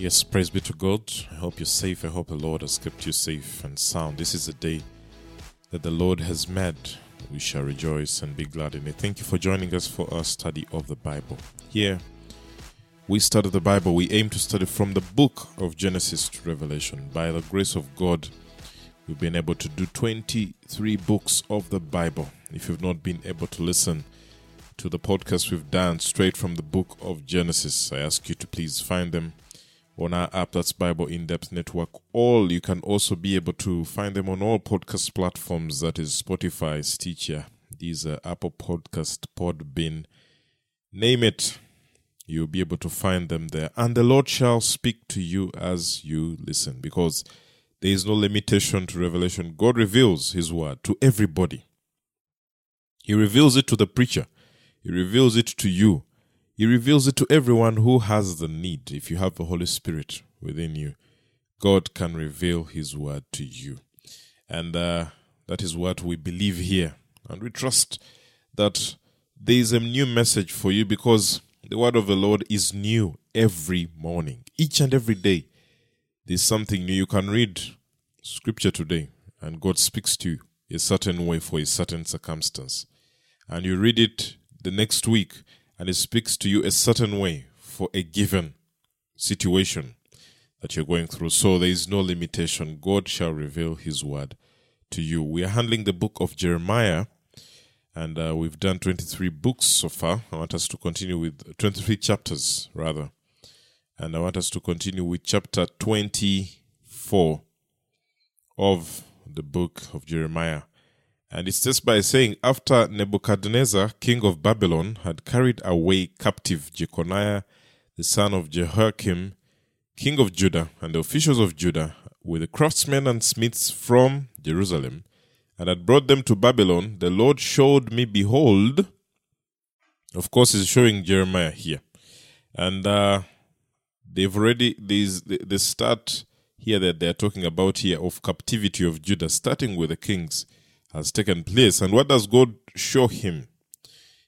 Yes, praise be to God. I hope you're safe. I hope the Lord has kept you safe and sound. This is a day that the Lord has made. We shall rejoice and be glad in it. Thank you for joining us for our study of the Bible. Here, we study the Bible. We aim to study from the book of Genesis to Revelation. By the grace of God, we've been able to do 23 books of the Bible. If you've not been able to listen to the podcast we've done straight from the book of Genesis, I ask you to please find them on our app that's Bible In Depth Network. All you can also be able to find them on all podcast platforms that is Spotify, Stitcher, these are Apple Podcast, Podbean, name it. You'll be able to find them there. And the Lord shall speak to you as you listen because there is no limitation to revelation. God reveals His word to everybody. He reveals it to the preacher. He reveals it to you. He reveals it to everyone who has the need. If you have the Holy Spirit within you, God can reveal His word to you. And uh, that is what we believe here. And we trust that there is a new message for you because the word of the Lord is new every morning, each and every day. There's something new. You can read scripture today, and God speaks to you a certain way for a certain circumstance. And you read it the next week, and it speaks to you a certain way for a given situation that you're going through. So there is no limitation. God shall reveal his word to you. We are handling the book of Jeremiah, and uh, we've done 23 books so far. I want us to continue with 23 chapters, rather. And I want us to continue with chapter 24 of the book of Jeremiah. And it starts by saying, After Nebuchadnezzar, king of Babylon, had carried away captive Jeconiah, the son of Jehoiakim, king of Judah, and the officials of Judah, with the craftsmen and smiths from Jerusalem, and had brought them to Babylon, the Lord showed me, behold, of course, he's showing Jeremiah here. And uh, they've already, there's the start here that they're talking about here of captivity of Judah, starting with the kings has taken place. And what does God show him?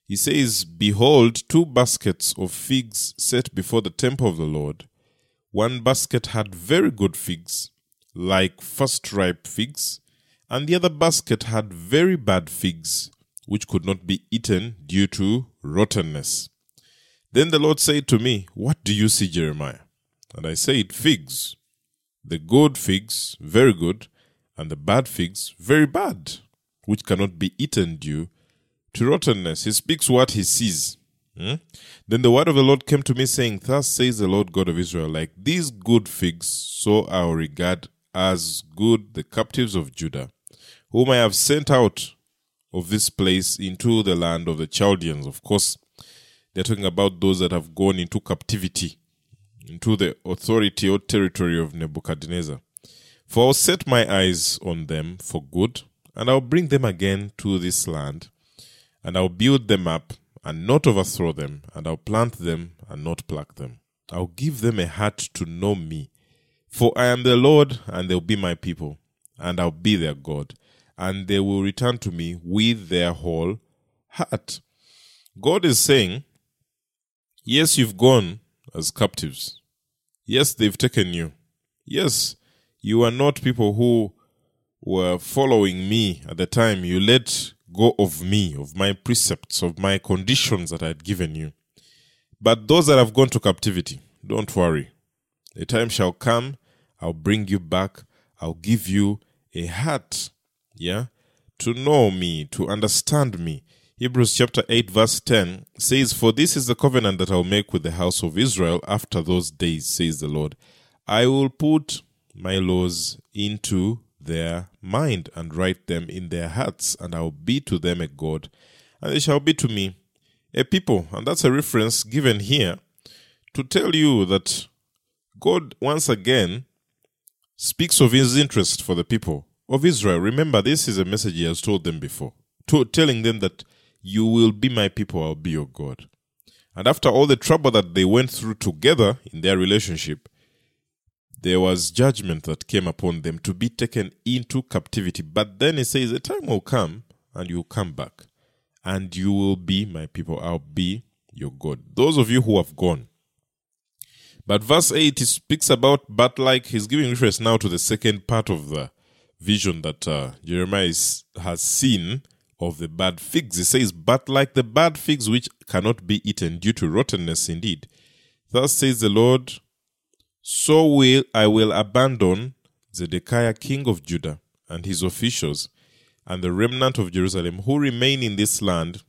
He says, Behold, two baskets of figs set before the temple of the Lord. One basket had very good figs, like first ripe figs, and the other basket had very bad figs, which could not be eaten due to rottenness. Then the Lord said to me, What do you see, Jeremiah? And I said, Figs. The good figs, very good, and the bad figs, very bad which cannot be eaten due to rottenness. He speaks what he sees. Hmm? Then the word of the Lord came to me, saying, Thus says the Lord God of Israel, like these good figs, so I will regard as good the captives of Judah, whom I have sent out of this place into the land of the Chaldeans. Of course, they're talking about those that have gone into captivity, into the authority or territory of Nebuchadnezzar. For I'll set my eyes on them for good, and I'll bring them again to this land, and I'll build them up and not overthrow them, and I'll plant them and not pluck them. I'll give them a heart to know me, for I am the Lord, and they'll be my people, and I'll be their God, and they will return to me with their whole heart. God is saying, Yes, you've gone as captives. Yes, they've taken you. Yes, you are not people who were following me at the time, you let go of me, of my precepts, of my conditions that I had given you. But those that have gone to captivity, don't worry. The time shall come, I'll bring you back, I'll give you a heart, yeah, to know me, to understand me. Hebrews chapter 8, verse 10 says, For this is the covenant that I'll make with the house of Israel after those days, says the Lord. I will put my laws into their mind and write them in their hearts, and I will be to them a God, and they shall be to me a people. And that's a reference given here to tell you that God once again speaks of his interest for the people of Israel. Remember, this is a message he has told them before, to, telling them that you will be my people, I'll be your God. And after all the trouble that they went through together in their relationship, there was judgment that came upon them to be taken into captivity. But then he says, A time will come and you will come back, and you will be my people. I'll be your God. Those of you who have gone. But verse 8, he speaks about, but like, he's giving reference now to the second part of the vision that uh, Jeremiah is, has seen of the bad figs. He says, But like the bad figs which cannot be eaten due to rottenness indeed, thus says the Lord, so will I will abandon Zedekiah king of Judah and his officials and the remnant of Jerusalem who remain in this land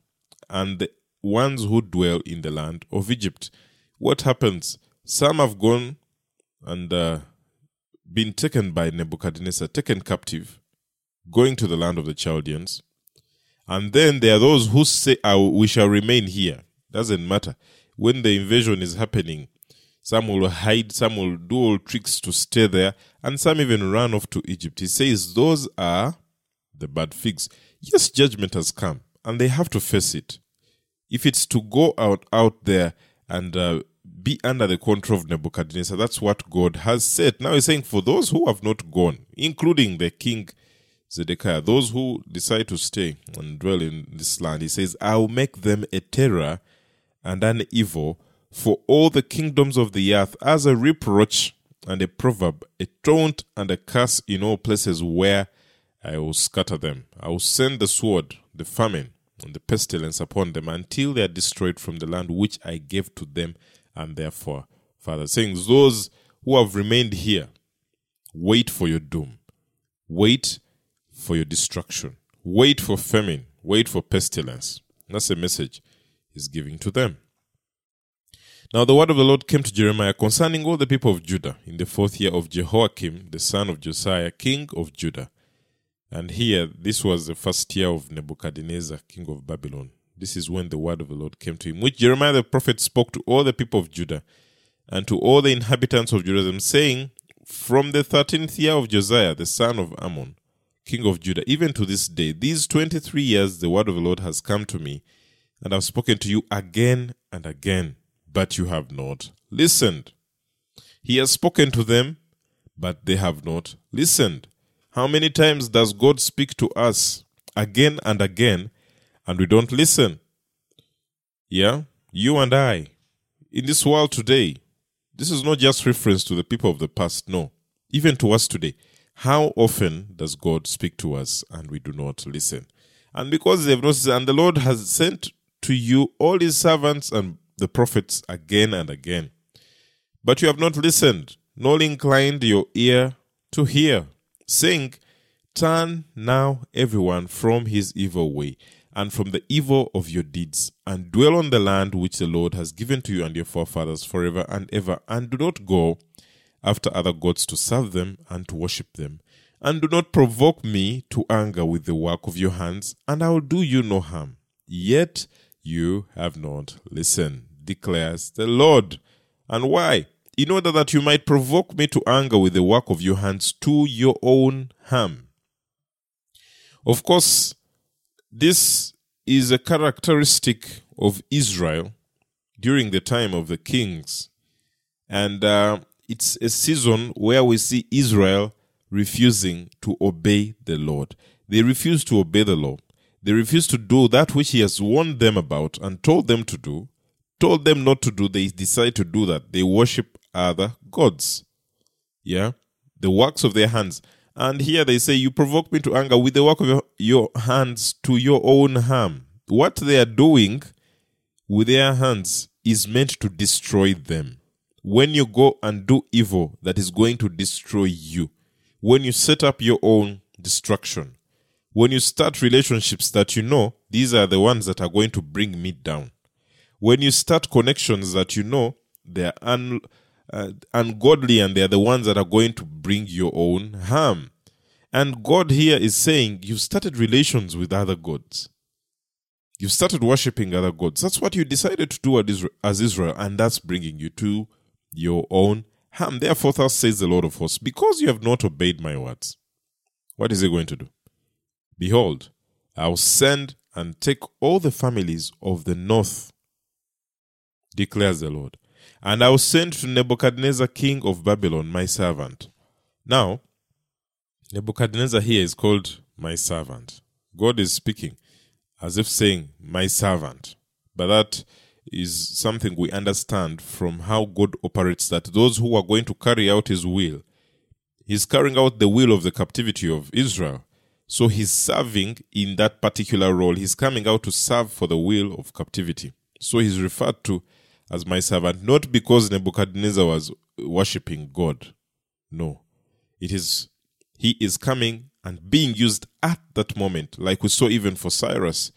and the ones who dwell in the land of Egypt. What happens? Some have gone and uh, been taken by Nebuchadnezzar, taken captive, going to the land of the Chaldeans. And then there are those who say, oh, We shall remain here. Doesn't matter. When the invasion is happening, some will hide, some will do all tricks to stay there, and some even run off to Egypt. He says those are the bad figs. Yes, judgment has come, and they have to face it. If it's to go out out there and uh, be under the control of Nebuchadnezzar, that's what God has said. Now he's saying for those who have not gone, including the king Zedekiah, those who decide to stay and dwell in this land, he says, I'll make them a terror and an evil for all the kingdoms of the earth as a reproach and a proverb, a taunt and a curse in all places where I will scatter them. I will send the sword, the famine, and the pestilence upon them until they are destroyed from the land which I gave to them and therefore, Father, saying, Those who have remained here, wait for your doom. Wait for your destruction. Wait for famine. Wait for pestilence. That's a message he's giving to them. Now the word of the Lord came to Jeremiah concerning all the people of Judah in the fourth year of Jehoiakim, the son of Josiah, king of Judah. And here, this was the first year of Nebuchadnezzar, king of Babylon. This is when the word of the Lord came to him, which Jeremiah the prophet spoke to all the people of Judah and to all the inhabitants of Jerusalem, saying, From the thirteenth year of Josiah, the son of Amon, king of Judah, even to this day, these twenty three years, the word of the Lord has come to me, and I've spoken to you again and again but you have not listened. He has spoken to them, but they have not listened. How many times does God speak to us again and again and we don't listen? Yeah, you and I. In this world today, this is not just reference to the people of the past, no. Even to us today. How often does God speak to us and we do not listen? And because they've not, and the Lord has sent to you all his servants and the prophets again and again. But you have not listened, nor inclined your ear to hear. Saying, Turn now everyone from his evil way and from the evil of your deeds, and dwell on the land which the Lord has given to you and your forefathers forever and ever, and do not go after other gods to serve them and to worship them. And do not provoke me to anger with the work of your hands, and I will do you no harm. Yet you have not listened declares the Lord. And why? In order that you might provoke me to anger with the work of your hands to your own harm. Of course, this is a characteristic of Israel during the time of the kings. And uh, it's a season where we see Israel refusing to obey the Lord. They refuse to obey the law. They refuse to do that which He has warned them about and told them to do told them not to do, they decide to do that. They worship other gods. Yeah? The works of their hands. And here they say, You provoke me to anger with the work of your, hands to your own harm. What they are doing with their hands is meant to destroy them. When you go and do evil that is going to destroy you, when you set up your own destruction, when you start relationships that you know these are the ones that are going to bring me down, when you start connections that you know they're un, uh, ungodly and they're the ones that are going to bring your own harm. And God here is saying, You've started relations with other gods. You've started worshiping other gods. That's what you decided to do as Israel, and that's bringing you to your own harm. Therefore, thus says the Lord of hosts, because you have not obeyed my words, what is he going to do? Behold, I'll send and take all the families of the north declares the Lord. And I will send to Nebuchadnezzar, king of Babylon, my servant. Now, Nebuchadnezzar here is called my servant. God is speaking as if saying, my servant. But that is something we understand from how God operates that those who are going to carry out his will, he's carrying out the will of the captivity of Israel. So he's serving in that particular role. He's coming out to serve for the will of captivity. So he's referred to as my servant, not because Nebuchadnezzar was worshipping God. No. It is, he is coming and being used at that moment, like we saw even for Cyrus,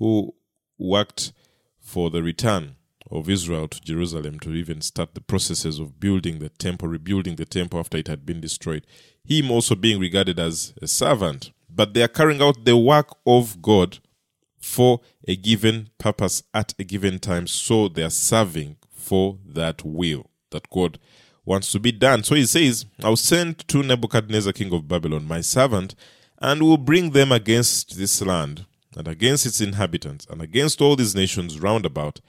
who worked for the return of Israel to Jerusalem to even start the processes of building the temple, rebuilding the temple after it had been destroyed. Him also being regarded as a servant, but they are carrying out the work of God for a given purpose at a given time. So they are serving for that will that God wants to be done. So he says, I'll send to Nebuchadnezzar, king of Babylon, my servant, and will bring them against this land and against its inhabitants, and against all these nations round about,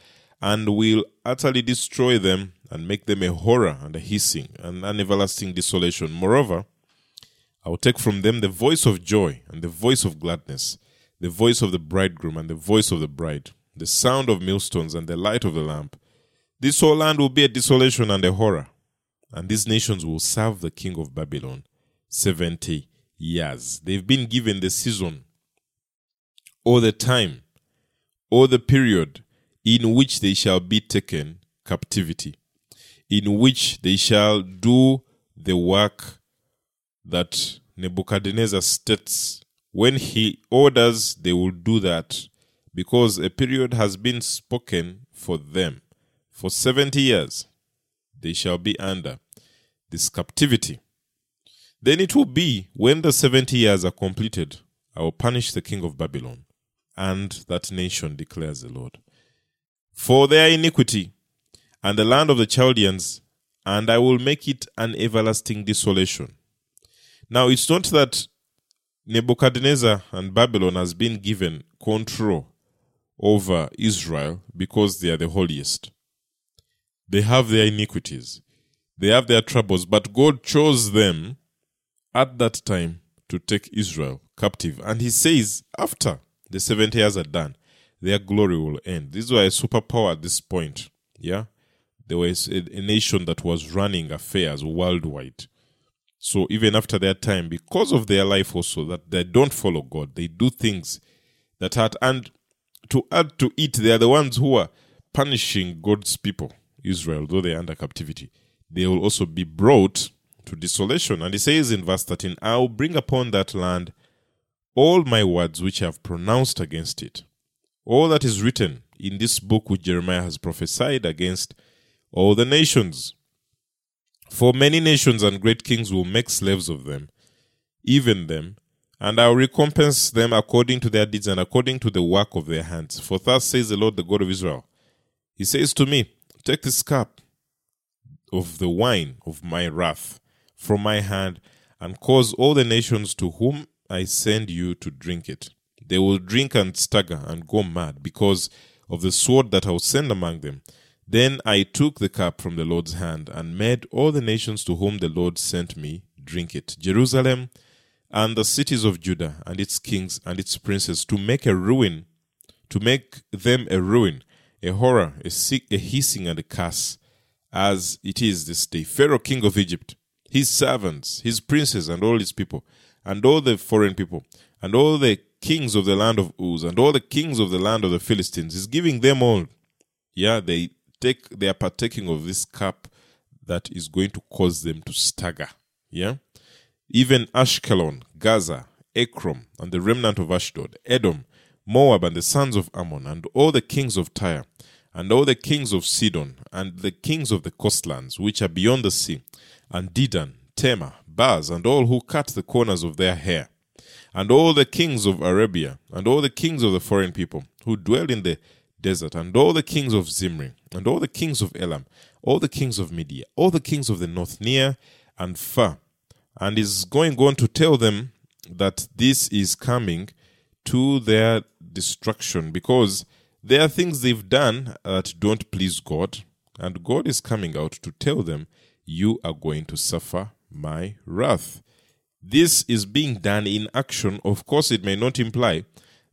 and will utterly destroy them, and make them a horror and a hissing and an everlasting desolation. Moreover, I will take from them the voice of joy and the voice of gladness, the voice of the bridegroom and the voice of the bride, the sound of millstones and the light of the lamp. This whole land will be a desolation and a horror, and these nations will serve the king of Babylon 70 years. They've been given the season or the time or the period in which they shall be taken captivity, in which they shall do the work that Nebuchadnezzar states. When he orders, they will do that because a period has been spoken for them. For 70 years, they shall be under this captivity. Then it will be when the 70 years are completed, I will punish the king of Babylon and that nation, declares the Lord. For their iniquity, and the land of the Chaldeans, and I will make it an everlasting desolation. Now, it's not that Nebuchadnezzar and Babylon has been given control over Israel because they are the holiest. They have their iniquities, they have their troubles, but God chose them at that time to take Israel captive. And He says, after the 70 years are done, their glory will end. These were a superpower at this point. Yeah. There was a, a nation that was running affairs worldwide. So even after their time, because of their life also, that they don't follow God, they do things that are, and to add to it, they are the ones who are punishing God's people, Israel, though they are under captivity. They will also be brought to desolation. And he says in verse 13, I will bring upon that land all my words which I have pronounced against it, all that is written in this book which Jeremiah has prophesied against all the nations. For many nations and great kings will make slaves of them, even them, and I will recompense them according to their deeds and according to the work of their hands. For thus says the Lord, the God of Israel He says to me, Take this cup of the wine of my wrath from my hand, and cause all the nations to whom I send you to drink it. They will drink and stagger and go mad because of the sword that I will send among them. Then I took the cup from the Lord's hand and made all the nations to whom the Lord sent me drink it. Jerusalem and the cities of Judah and its kings and its princes to make a ruin, to make them a ruin, a horror, a, sick, a hissing and a curse, as it is this day. Pharaoh, king of Egypt, his servants, his princes, and all his people and all the foreign people, and all the kings of the land of Uz, and all the kings of the land of the Philistines. is giving them all. Yeah, they take they are partaking of this cup that is going to cause them to stagger. Yeah. Even Ashkelon, Gaza, Ekron, and the remnant of Ashdod, Edom, Moab, and the sons of Ammon, and all the kings of Tyre, and all the kings of Sidon, and the kings of the coastlands, which are beyond the sea, and Dedan, Tema, Buz, and all who cut the corners of their hair, and all the kings of Arabia, and all the kings of the foreign people who dwell in the desert, and all the kings of Zimri, and all the kings of Elam, all the kings of Media, all the kings of the north, near and far. And is going on to tell them that this is coming to their destruction because there are things they've done that don't please God, and God is coming out to tell them, You are going to suffer my wrath. This is being done in action. Of course, it may not imply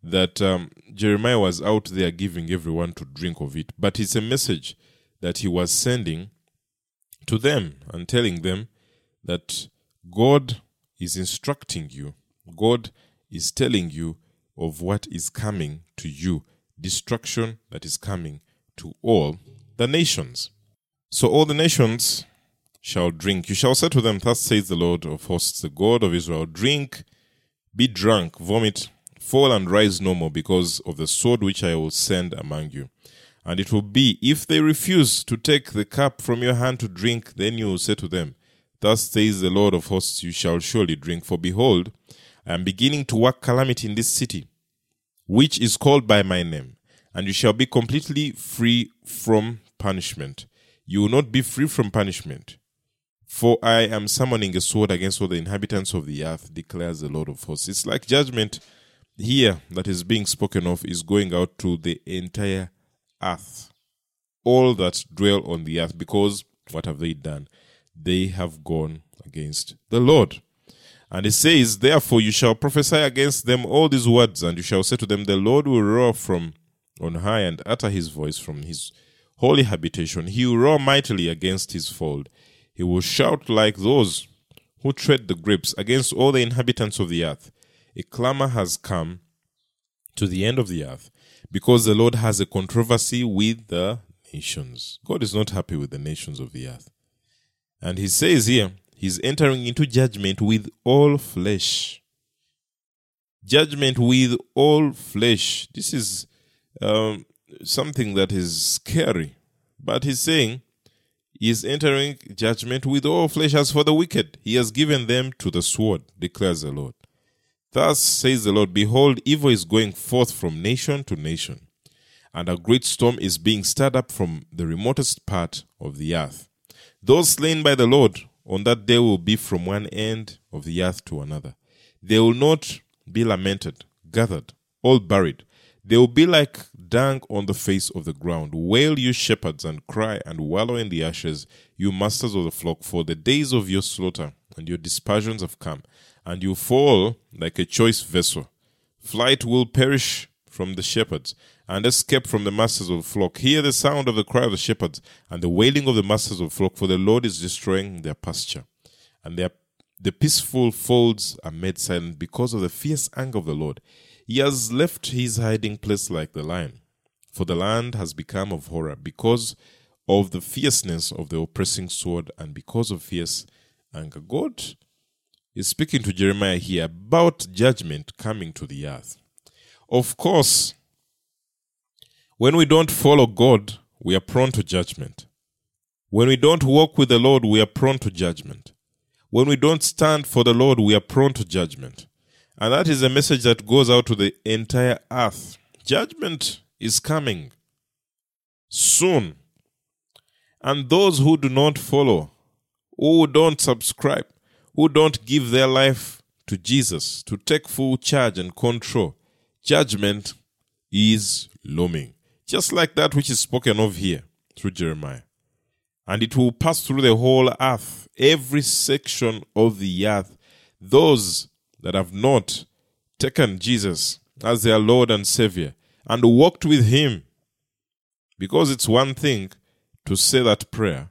that um, Jeremiah was out there giving everyone to drink of it, but it's a message that he was sending to them and telling them that God is instructing you, God is telling you of what is coming to you, destruction that is coming to all the nations. So all the nations shall drink. You shall say to them, Thus says the Lord of hosts, the God of Israel, drink, be drunk, vomit, fall and rise no more because of the sword which I will send among you. And it will be, if they refuse to take the cup from your hand to drink, then you will say to them, Thus says the Lord of hosts, you shall surely drink. For behold, I am beginning to work calamity in this city, which is called by my name, and you shall be completely free from punishment. You will not be free from punishment. For I am summoning a sword against all the inhabitants of the earth, declares the Lord of hosts. It's like judgment here that is being spoken of is going out to the entire earth, all that dwell on the earth, because what have they done? They have gone against the Lord. And it says, Therefore you shall prophesy against them all these words, and you shall say to them, The Lord will roar from on high and utter his voice from his holy habitation. He will roar mightily against his fold he will shout like those who tread the grapes against all the inhabitants of the earth. A clamor has come to the end of the earth because the Lord has a controversy with the nations. God is not happy with the nations of the earth. And he says here, he's entering into judgment with all flesh. Judgment with all flesh. This is um, something that is scary. But he's saying is entering judgment with all flesh as for the wicked. He has given them to the sword, declares the Lord. Thus says the Lord Behold, evil is going forth from nation to nation, and a great storm is being stirred up from the remotest part of the earth. Those slain by the Lord on that day will be from one end of the earth to another. They will not be lamented, gathered, all buried. They will be like dung on the face of the ground. Wail, you shepherds, and cry and wallow in the ashes, you masters of the flock, for the days of your slaughter and your dispersions have come, and you fall like a choice vessel. Flight will perish from the shepherds, and escape from the masters of the flock. Hear the sound of the cry of the shepherds, and the wailing of the masters of the flock, for the Lord is destroying their pasture, and their the peaceful folds are made silent because of the fierce anger of the Lord. He has left his hiding place like the lion, for the land has become of horror because of the fierceness of the oppressing sword and because of fierce anger. God is speaking to Jeremiah here about judgment coming to the earth. Of course, when we don't follow God, we are prone to judgment. When we don't walk with the Lord, we are prone to judgment. When we don't stand for the Lord, we are prone to judgment. And that is a message that goes out to the entire earth. Judgment is coming soon. And those who do not follow, who don't subscribe, who don't give their life to Jesus to take full charge and control, judgment is looming. Just like that which is spoken of here through Jeremiah. And it will pass through the whole earth, every section of the earth. Those that have not taken Jesus as their Lord and Savior and walked with Him. Because it's one thing to say that prayer,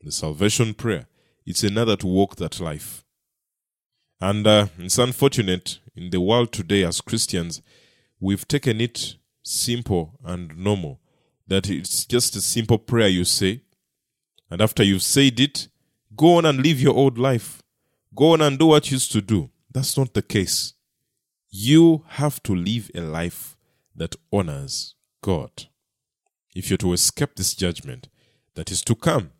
the salvation prayer, it's another to walk that life. And uh, it's unfortunate in the world today as Christians, we've taken it simple and normal. That it's just a simple prayer you say, and after you've said it, go on and live your old life. Go on and do what you used to do. That's not the case. You have to live a life that honors God if you're to escape this judgment that is to come.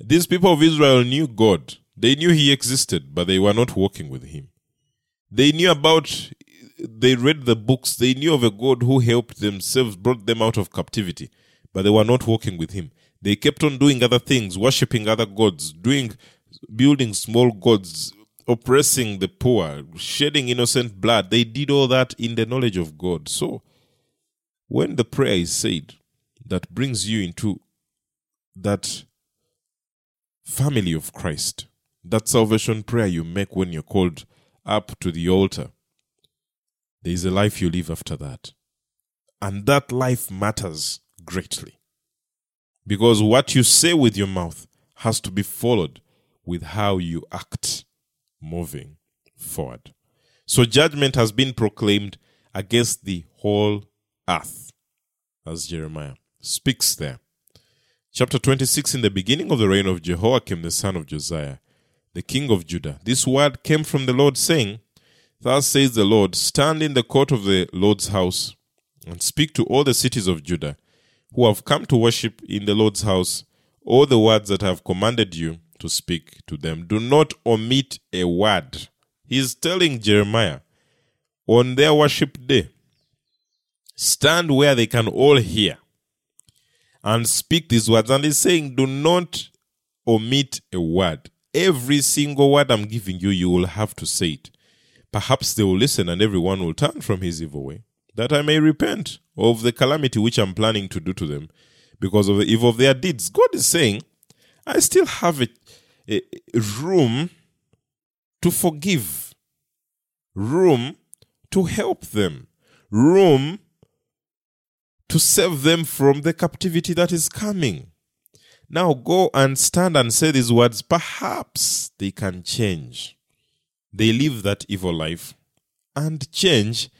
These people of Israel knew God. They knew He existed, but they were not walking with Him. They knew about, they read the books, they knew of a God who helped themselves, brought them out of captivity, but they were not walking with Him. They kept on doing other things, worshipping other gods, doing, building small gods, oppressing the poor, shedding innocent blood. They did all that in the knowledge of God. So, when the prayer is said that brings you into that family of Christ, that salvation prayer you make when you're called up to the altar, there is a life you live after that. And that life matters greatly. Because what you say with your mouth has to be followed with how you act moving forward. So judgment has been proclaimed against the whole earth, as Jeremiah speaks there. Chapter 26 In the beginning of the reign of Jehoiakim the son of Josiah, the king of Judah, this word came from the Lord, saying, Thus says the Lord, Stand in the court of the Lord's house, and speak to all the cities of Judah who have come to worship in the Lord's house all the words that I have commanded you to speak to them. Do not omit a word. He's telling Jeremiah on their worship day, stand where they can all hear and speak these words. And he's saying, do not omit a word. Every single word I'm giving you, you will have to say it. Perhaps they will listen and everyone will turn from his evil way, that I may repent of the calamity which I'm planning to do to them because of the evil of their deeds. God is saying, I still have a, a room to forgive, room to help them, room to save them from the captivity that is coming. Now go and stand and say these words. Perhaps they can change. They live that evil life and change,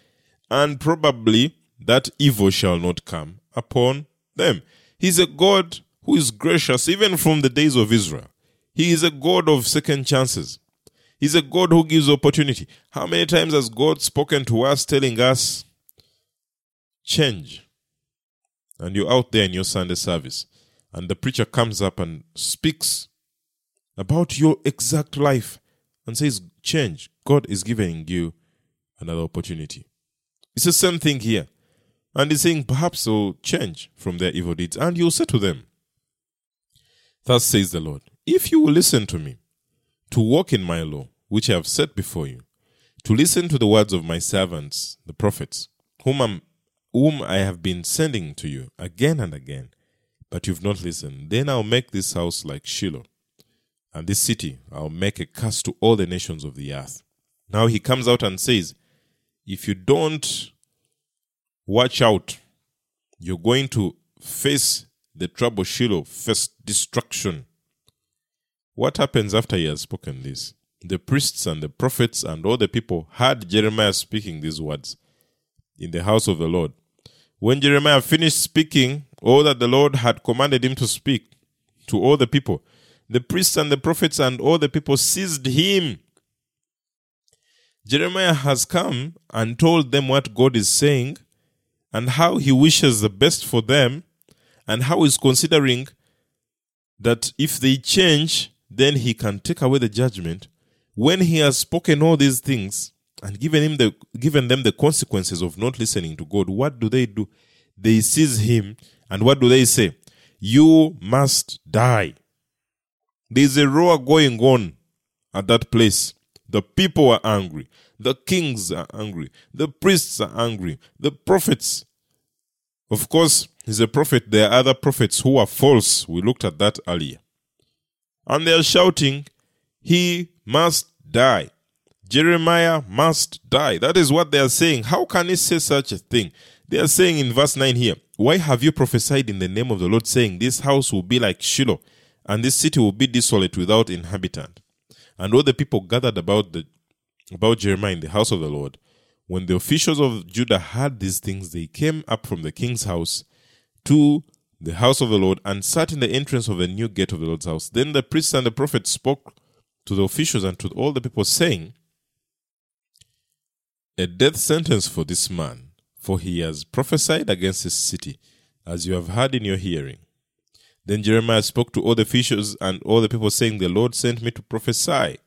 and probably that evil shall not come upon them. He's a God who is gracious even from the days of Israel. He is a God of second chances. He's a God who gives opportunity. How many times has God spoken to us telling us, change? And you're out there in your Sunday service, and the preacher comes up and speaks about your exact life and says, change. God is giving you another opportunity. It's the same thing here. And he's saying, perhaps they'll change from their evil deeds, and you'll say to them, Thus says the Lord, if you will listen to me, to walk in my law, which I have set before you, to listen to the words of my servants, the prophets, whom, I'm, whom I have been sending to you again and again, but you've not listened, then I'll make this house like Shiloh, and this city I'll make a curse to all the nations of the earth. Now he comes out and says, If you don't watch out, you're going to face the trouble Shiloh, face destruction. What happens after he has spoken this? The priests and the prophets and all the people heard Jeremiah speaking these words in the house of the Lord. When Jeremiah finished speaking all that the Lord had commanded him to speak to all the people, the priests and the prophets and all the people seized him. Jeremiah has come and told them what God is saying and how he wishes the best for them and how he's considering that if they change, then he can take away the judgment. When he has spoken all these things and given him the given them the consequences of not listening to God, what do they do? They seize him, and what do they say? You must die. There's a roar going on at that place. The people are angry. The kings are angry. The priests are angry. The prophets. Of course, he's a prophet. There are other prophets who are false. We looked at that earlier. And they are shouting, He must die. Jeremiah must die. That is what they are saying. How can he say such a thing? They are saying in verse 9 here, Why have you prophesied in the name of the Lord, saying, This house will be like Shiloh, and this city will be desolate without inhabitant? And all the people gathered about the about Jeremiah in the house of the Lord. When the officials of Judah heard these things, they came up from the king's house to the house of the Lord and sat in the entrance of the new gate of the Lord's house. Then the priests and the prophets spoke to the officials and to all the people, saying, A death sentence for this man, for he has prophesied against this city, as you have heard in your hearing. Then Jeremiah spoke to all the officials and all the people, saying, The Lord sent me to prophesy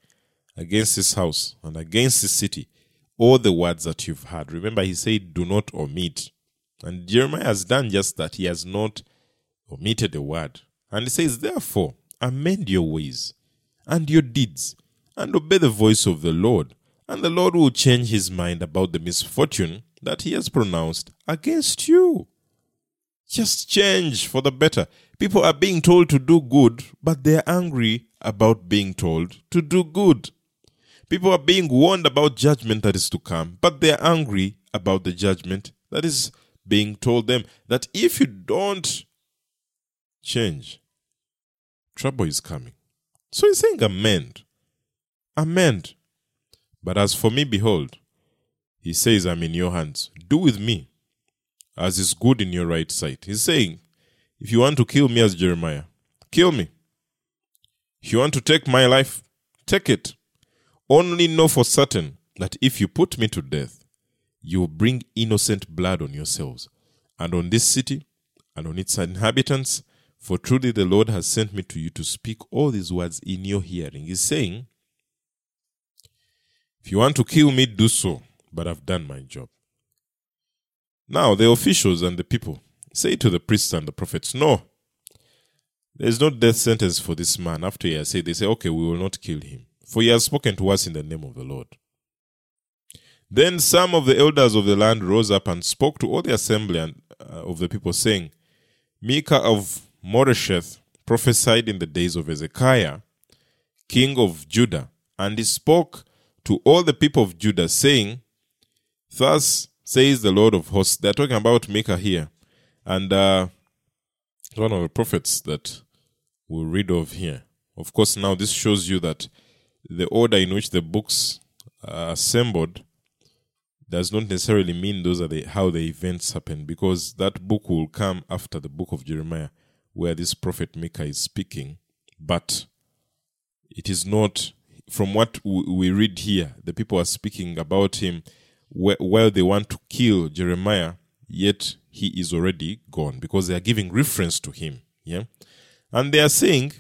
against this house and against this city all the words that you've heard. Remember, he said, Do not omit. And Jeremiah has done just that. He has not omitted a word. And he says, Therefore, amend your ways and your deeds and obey the voice of the Lord. And the Lord will change his mind about the misfortune that he has pronounced against you. Just change for the better. People are being told to do good, but they're angry about being told to do good. People are being warned about judgment that is to come, but they're angry about the judgment that is being told them that if you don't change, trouble is coming. So he's saying, amend. Amend. But as for me, behold, he says, I'm in your hands. Do with me as is good in your right sight. He's saying, if you want to kill me as Jeremiah, kill me. If you want to take my life, take it. Only know for certain that if you put me to death, you will bring innocent blood on yourselves and on this city and on its inhabitants. For truly the Lord has sent me to you to speak all these words in your hearing. He's saying, If you want to kill me, do so, but I've done my job. Now, the officials and the people say to the priests and the prophets, No, there is no death sentence for this man. After he has said, they say, Okay, we will not kill him, for he has spoken to us in the name of the Lord. Then some of the elders of the land rose up and spoke to all the assembly and, uh, of the people, saying, Micah of Moresheth prophesied in the days of Hezekiah, king of Judah, and he spoke to all the people of Judah, saying, Thus says the Lord of hosts. They're talking about Micah here. And uh, one of the prophets that we'll read of here. Of course, now this shows you that the order in which the books are assembled does not necessarily mean those are the, how the events happen, because that book will come after the book of Jeremiah, where this prophet Micah is speaking. But it is not, from what we read here, the people are speaking about him while they want to kill Jeremiah, yet he is already gone because they are giving reference to him. Yeah. And they are saying,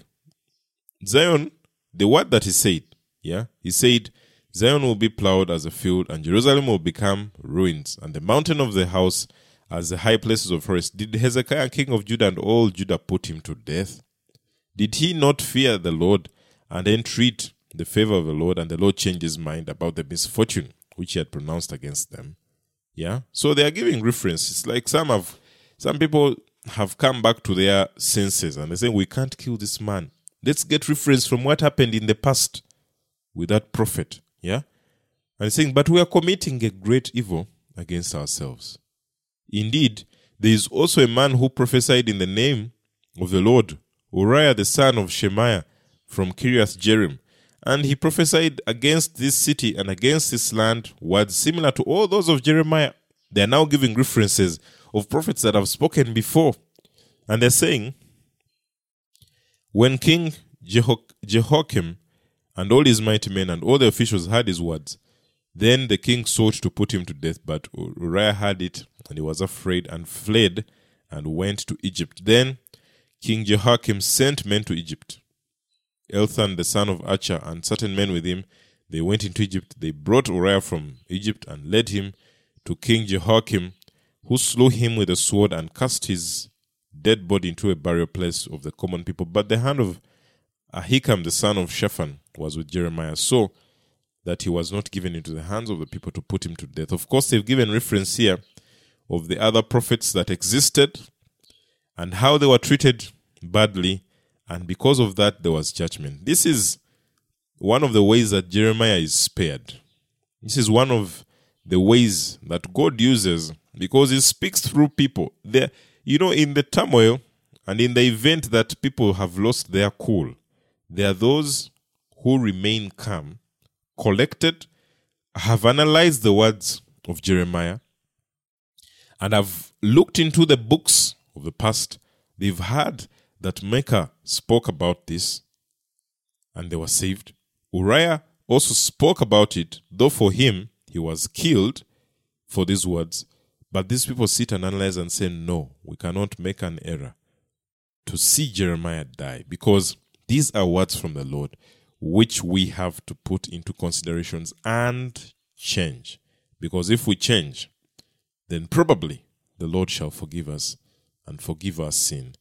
Zion, the word that he said, yeah, he said, Zion will be plowed as a field, and Jerusalem will become ruins, and the mountain of the house as the high places of forest. Did Hezekiah, king of Judah, and all Judah put him to death? Did he not fear the Lord and entreat the favor of the Lord, and the Lord changed his mind about the misfortune which he had pronounced against them? Yeah. So they are giving reference. It's like some have, some people have come back to their senses and they're saying, we can't kill this man. Let's get reference from what happened in the past with that prophet. Yeah? And saying, but we are committing a great evil against ourselves. Indeed, there is also a man who prophesied in the name of the Lord, Uriah the son of Shemaiah from Kiriath Jearim. And he prophesied against this city and against this land words similar to all those of Jeremiah. They are now giving references of prophets that have spoken before. And they're saying, when King Jeho- Jehoiakim and all his mighty men and all the officials heard his words. Then the king sought to put him to death, but Uriah heard it, and he was afraid and fled and went to Egypt. Then King Jehoiakim sent men to Egypt. Elthan the son of Achah and certain men with him, they went into Egypt. They brought Uriah from Egypt and led him to King Jehoiakim, who slew him with a sword and cast his dead body into a burial place of the common people. But the hand of Ahikam the son of Shaphan was with Jeremiah, so that he was not given into the hands of the people to put him to death. Of course, they've given reference here of the other prophets that existed and how they were treated badly, and because of that, there was judgment. This is one of the ways that Jeremiah is spared. This is one of the ways that God uses because He speaks through people. There, you know, in the turmoil and in the event that people have lost their cool, there are those who remain calm, collected, have analyzed the words of Jeremiah, and have looked into the books of the past. They've heard that Micah spoke about this, and they were saved. Uriah also spoke about it, though for him he was killed for these words. But these people sit and analyze and say, No, we cannot make an error to see Jeremiah die because these are words from the Lord which we have to put into considerations and change. Because if we change, then probably the Lord shall forgive us and forgive our sin,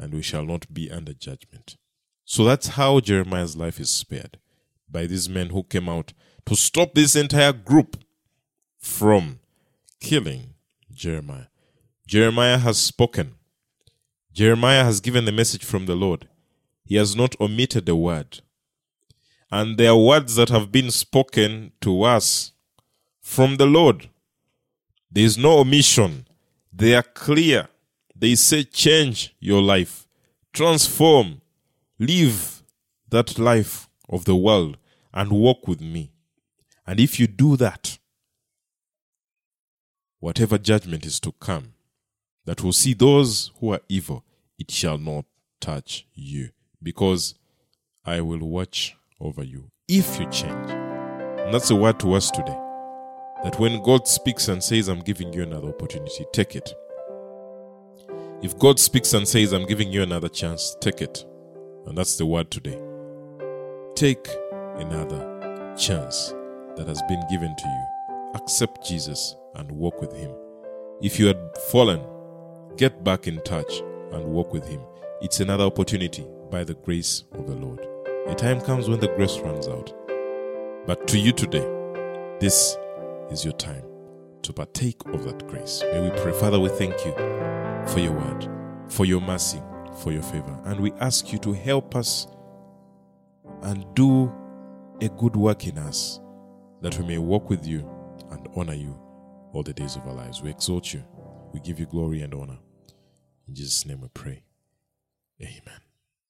and we shall not be under judgment. So that's how Jeremiah's life is spared by these men who came out to stop this entire group from killing Jeremiah. Jeremiah has spoken. Jeremiah has given the message from the Lord. He has not omitted a word. And there are words that have been spoken to us from the Lord. There is no omission. They are clear. They say, change your life, transform, live that life of the world, and walk with me. And if you do that, whatever judgment is to come, that will see those who are evil, it shall not touch you, because I will watch over you if you change. And that's the word to us today. That when God speaks and says, I'm giving you another opportunity, take it. If God speaks and says, I'm giving you another chance, take it. And that's the word today. Take another chance that has been given to you. Accept Jesus and walk with Him. If you had fallen, get back in touch and walk with Him. It's another opportunity by the grace of the Lord. A time comes when the grace runs out. But to you today, this is your time to partake of that grace. May we pray. Father, we thank you for your word, for your mercy, for your favor. And we ask you to help us and do a good work in us that we may walk with you and honor you all the days of our lives. We exalt you. We give you glory and honor. In Jesus' name we pray. Amen.